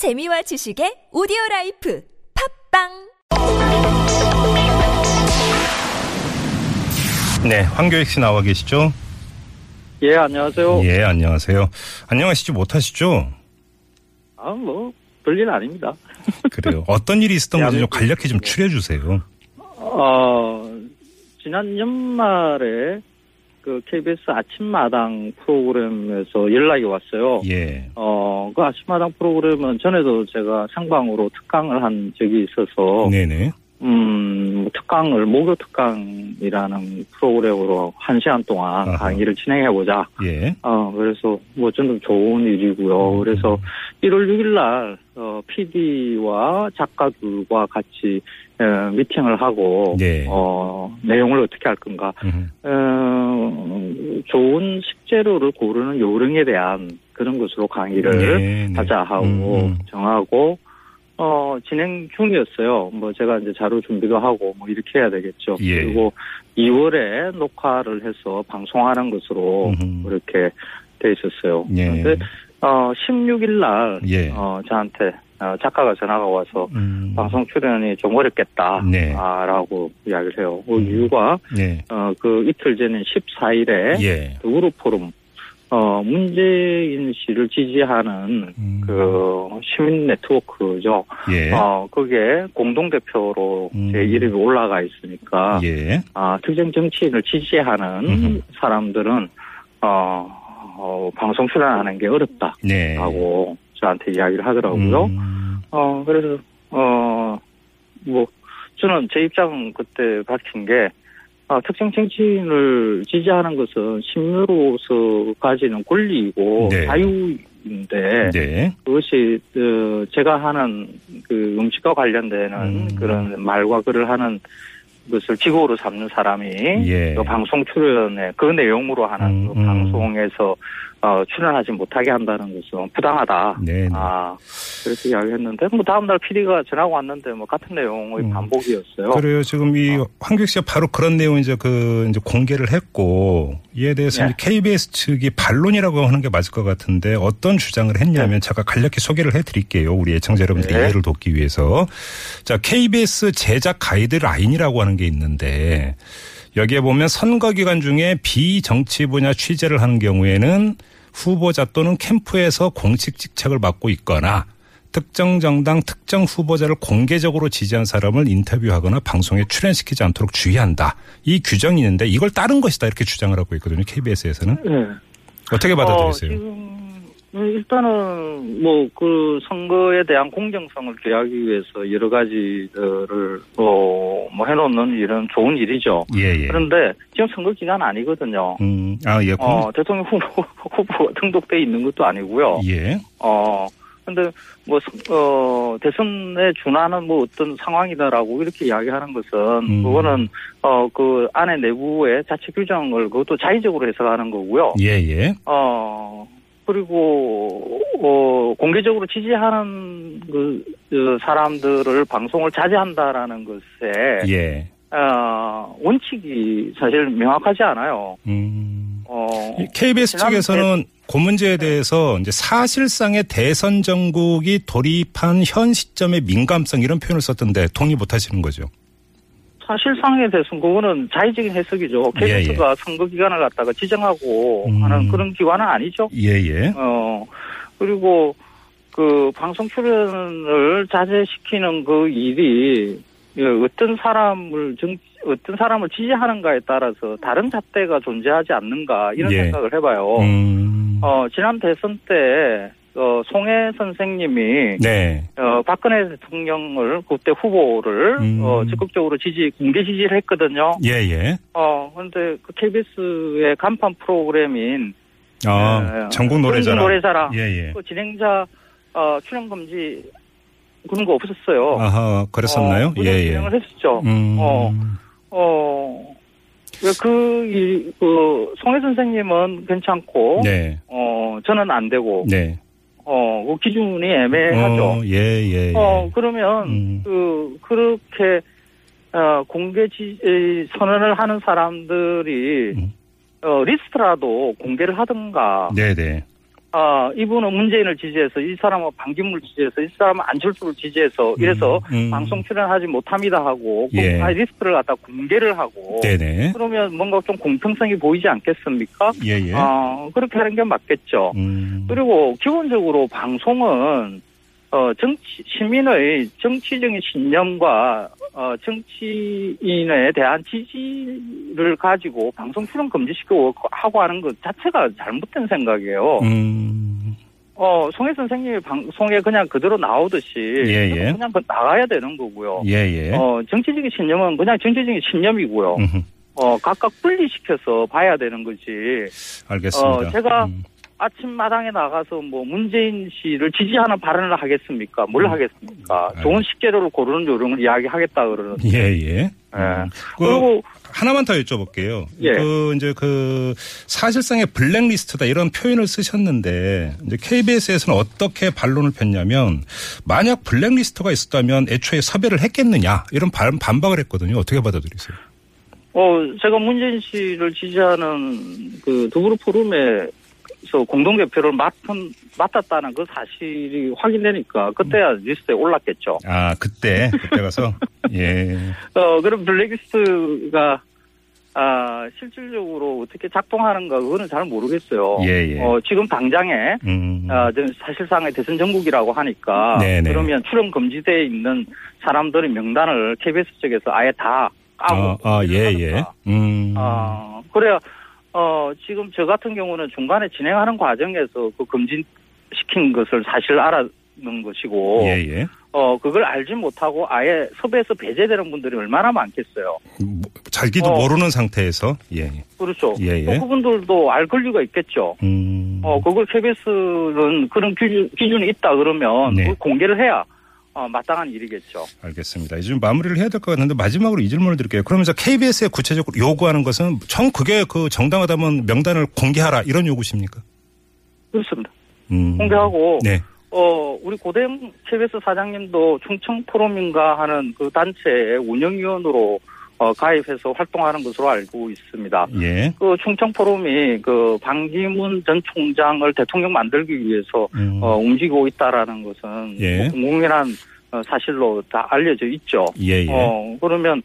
재미와 지식의 오디오 라이프 팟빵 네, 황교익 씨 나와 계시죠? 예, 안녕하세요. 예, 안녕하세요. 안녕하시지 못하시죠? 아, 뭐, 별일 아닙니다. 그래요. 어떤 일이 있었던 건지 좀 간략히 좀 추려 주세요. 어, 지난 연말에 그 KBS 아침마당 프로그램에서 연락이 왔어요. 예. 어, 그 아침마당 프로그램은 전에도 제가 생방으로 특강을 한 적이 있어서, 네네. 음, 특강을, 목요 특강이라는 프로그램으로 한 시간 동안 아하. 강의를 진행해보자. 예. 어, 그래서 뭐 저는 좋은 일이고요. 음. 그래서 1월 6일 날, 어, PD와 작가들과 같이, 어, 미팅을 하고, 네. 어, 내용을 어떻게 할 건가. 음, 어, 좋은 식재료를 고르는 요령에 대한 그런 것으로 강의를 네, 네. 하자 하고 음, 음. 정하고, 어, 진행 중이었어요. 뭐 제가 이제 자료 준비도 하고 뭐 이렇게 해야 되겠죠. 예. 그리고 2월에 녹화를 해서 방송하는 것으로 음흠. 그렇게 돼 있었어요. 예. 근데 어 16일 날 예. 어, 저한테 어, 작가가 전화가 와서 음. 방송 출연이 좀 어렵겠다. 네. 아, 라고 이야기를 해요. 그 음. 이유가 네. 어, 그 이틀 전인 14일에 예. 더불어 포럼 어, 문재인 씨를 지지하는 음. 그 시민 네트워크죠. 예. 어, 그게 공동대표로 음. 제 이름이 올라가 있으니까 예. 아, 특정 정치인을 지지하는 음흠. 사람들은 어, 어, 방송 출연하는 게 어렵다고 네. 저한테 이야기를 하더라고요. 음. 어, 그래서 어, 뭐 저는 제 입장 그때 밝힌 게 아, 특정 정치인을 지지하는 것은 신묘로서 가지는 권리이고 네. 자유인데 네. 그것이 어, 제가 하는 그 음식과 관련되는 음. 그런 말과 글을 하는 것을 직업으로 삼는 사람이 예. 그 방송 출연에 그 내용으로 하는 음, 그 음. 방송에서 어, 출연하지 못하게 한다는 것은 부당하다. 네. 네. 아 그렇게 이야기했는데 뭐 다음 날 PD가 전화가 왔는데 뭐 같은 내용의 음. 반복이었어요. 그래요. 지금 이 어. 황교익 씨가 바로 그런 내용 이제 그 이제 공개를 했고 이에 대해서 네. 이제 KBS 측이 반론이라고 하는 게 맞을 것 같은데 어떤 주장을 했냐면 제가 간략히 소개를 해드릴게요. 우리 애청자 여러분들이 네. 이해를 돕기 위해서 자 KBS 제작 가이드라인이라고 하는 게 있는데 여기에 보면 선거 기간 중에 비정치 분야 취재를 하는 경우에는 후보자 또는 캠프에서 공식 직책을 맡고 있거나 특정 정당 특정 후보자를 공개적으로 지지한 사람을 인터뷰하거나 방송에 출연시키지 않도록 주의한다. 이 규정이 있는데 이걸 따른 것이다 이렇게 주장을 하고 있거든요. KBS에서는 네. 어떻게 받아들이세요? 어, 지금 일단은 뭐 그 선거에 대한 공정성을 기하기 위해서 여러 가지들을 어뭐 해놓는 이런 좋은 일이죠. 예, 예. 그런데 지금 선거 기간 아니거든요. 음, 아, 예. 공- 어 대통령 후보 후보가 등록돼 있는 것도 아니고요. 예. 어 근데 뭐 어 대선에 준하는 뭐 어떤 상황이다라고 이렇게 이야기하는 것은 음. 그거는 어 그 안에 내부의 자체 규정을 그것도 자의적으로 해석하는 거고요. 예, 예. 어, 그리고, 어, 공개적으로 지지하는 그, 그 사람들을 방송을 자제한다라는 것에, 예. 어, 원칙이 사실 명확하지 않아요. 음. 어, 이 KBS 측에서는 그 문제에 대해서 이제 사실상의 대선 정국이 돌입한 현 시점의 민감성 이런 표현을 썼던데 동의 못 하시는 거죠. 사실상에 대해서는 그거는 자의적인 해석이죠. 예, KBS가 선거 기간을 갖다가 지정하고 음. 하는 그런 기관은 아니죠. 예, 예. 어, 그리고 그 방송 출연을 자제시키는 그 일이 예, 어떤 사람을 정, 어떤 사람을 지지하는가에 따라서 다른 잣대가 존재하지 않는가 이런 예. 생각을 해봐요. 음. 어, 지난 대선 때 어, 송해 선생님이 네. 어, 박근혜 대통령을 그때 후보를 음. 어, 적극적으로 지지 공개 지지를 했거든요. 예, 예. 어, 근데 그 KBS의 간판 프로그램인 아, 예, 전국 노래자랑. 전국 노래자랑. 예, 예. 그 진행자 어, 출연 금지 그런 거 없었어요. 아하, 그랬었나요? 어, 예, 예. 진행을 했었죠. 음. 어, 어, 그, 이, 그, 송혜 선생님은 괜찮고, 네. 어, 저는 안 되고, 네. 어, 그 기준이 애매하죠. 어, 예, 예, 예. 어, 그러면, 음. 그, 그렇게, 어, 공개 지, 이, 선언을 하는 사람들이, 음. 어, 리스트라도 공개를 하든가, 네네. 아, 이분은 문재인을 지지해서 이 사람은 방기문을 지지해서 이 사람은 안철수를 지지해서 이래서 음, 음. 방송 출연하지 못합니다 하고 예. 그 리스트를 갖다 공개를 하고 네네. 그러면 뭔가 좀 공평성이 보이지 않겠습니까? 예예. 아, 그렇게 하는 게 맞겠죠. 음. 그리고 기본적으로 방송은 어 정치 시민의 정치적인 신념과 어 정치인에 대한 지지를 가지고 방송 출연 금지시키고 하고 하는 것 자체가 잘못된 생각이에요. 음. 어 송혜 선생님이 방송에 그냥 그대로 나오듯이 예, 예. 그냥 그 나가야 되는 거고요. 예예. 어 정치적인 신념은 그냥 정치적인 신념이고요. 음흠. 어 각각 분리시켜서 봐야 되는 거지. 알겠습니다. 어, 제가 음. 아침마당에 나가서 뭐 문재인 씨를 지지하는 발언을 하겠습니까? 뭘 음. 하겠습니까? 알겠- 좋은 식재료를 고르는 요령을 이야기하겠다 그러는. 예예. 예. 음. 그 그리고 하나만 더 여쭤볼게요. 예. 그 이제 그 사실상의 블랙리스트다 이런 표현을 쓰셨는데 이제 KBS에서는 어떻게 반론을 폈냐면 만약 블랙리스트가 있었다면 애초에 섭외를 했겠느냐 이런 반, 반박을 했거든요. 어떻게 받아들이세요? 어 제가 문재인 씨를 지지하는 그 더불어 포럼에 서 공동 대표를 맡은 맡았다는 그 사실이 확인되니까 그때야 리스트에 올랐겠죠. 아 그때 그때 가서 예. 어 그럼 블랙리스트가 아 실질적으로 어떻게 작동하는가 그거는 잘 모르겠어요. 예, 예. 어 지금 당장에 음. 아, 저 사실상의 대선 전국이라고 하니까 네네. 그러면 출연 금지되어 있는 사람들의 명단을 KBS 쪽에서 아예 다 까고 아, 예, 하니까. 예. 음. 아, 그래야 어 지금 저 같은 경우는 중간에 진행하는 과정에서 그 금지시킨 것을 사실 알았는 것이고 예, 예. 어 그걸 알지 못하고 아예 섭외해서 배제되는 분들이 얼마나 많겠어요. 뭐, 자기도 어. 모르는 상태에서 예. 그렇죠. 예, 예. 또 그분들도 알 권리가 있겠죠. 음. 어, 그걸 KBS는 그런 기준, 기준이 있다 그러면 네. 공개를 해야 어, 마땅한 일이겠죠. 알겠습니다. 이제 좀 마무리를 해야 될 것 같는데 마지막으로 이 질문을 드릴게요. 그러면서 KBS에 구체적으로 요구하는 것은 정 그게 그 정당하다면 명단을 공개하라 이런 요구십니까? 그렇습니다. 음. 공개하고 네. 어, 우리 고대영 KBS 사장님도 충청 포럼인가 하는 그 단체의 운영위원으로 어, 가입해서 활동하는 것으로 알고 있습니다. 예. 그 충청 포럼이 그 방기문 전 총장을 대통령 만들기 위해서 음. 어, 움직이고 있다라는 것은 예. 뭐 국민한 어, 사실로 다 알려져 있죠. 예, 예. 어, 그러면,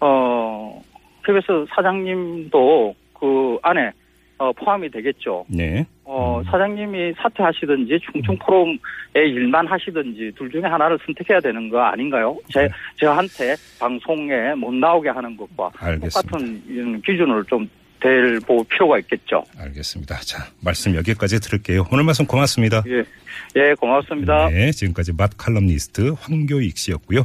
어, KBS 사장님도 그 안에, 어, 포함이 되겠죠. 네. 어, 사장님이 사퇴하시든지 충청 포럼의 일만 하시든지 둘 중에 하나를 선택해야 되는 거 아닌가요? 제, 네. 저한테 방송에 못 나오게 하는 것과 알겠습니다. 똑같은 기준을 좀 댈볼 필요가 있겠죠. 알겠습니다. 자, 말씀 여기까지 들을게요. 오늘 말씀 고맙습니다. 예, 예, 고맙습니다. 네, 지금까지 맛 칼럼니스트 황교익 씨였고요.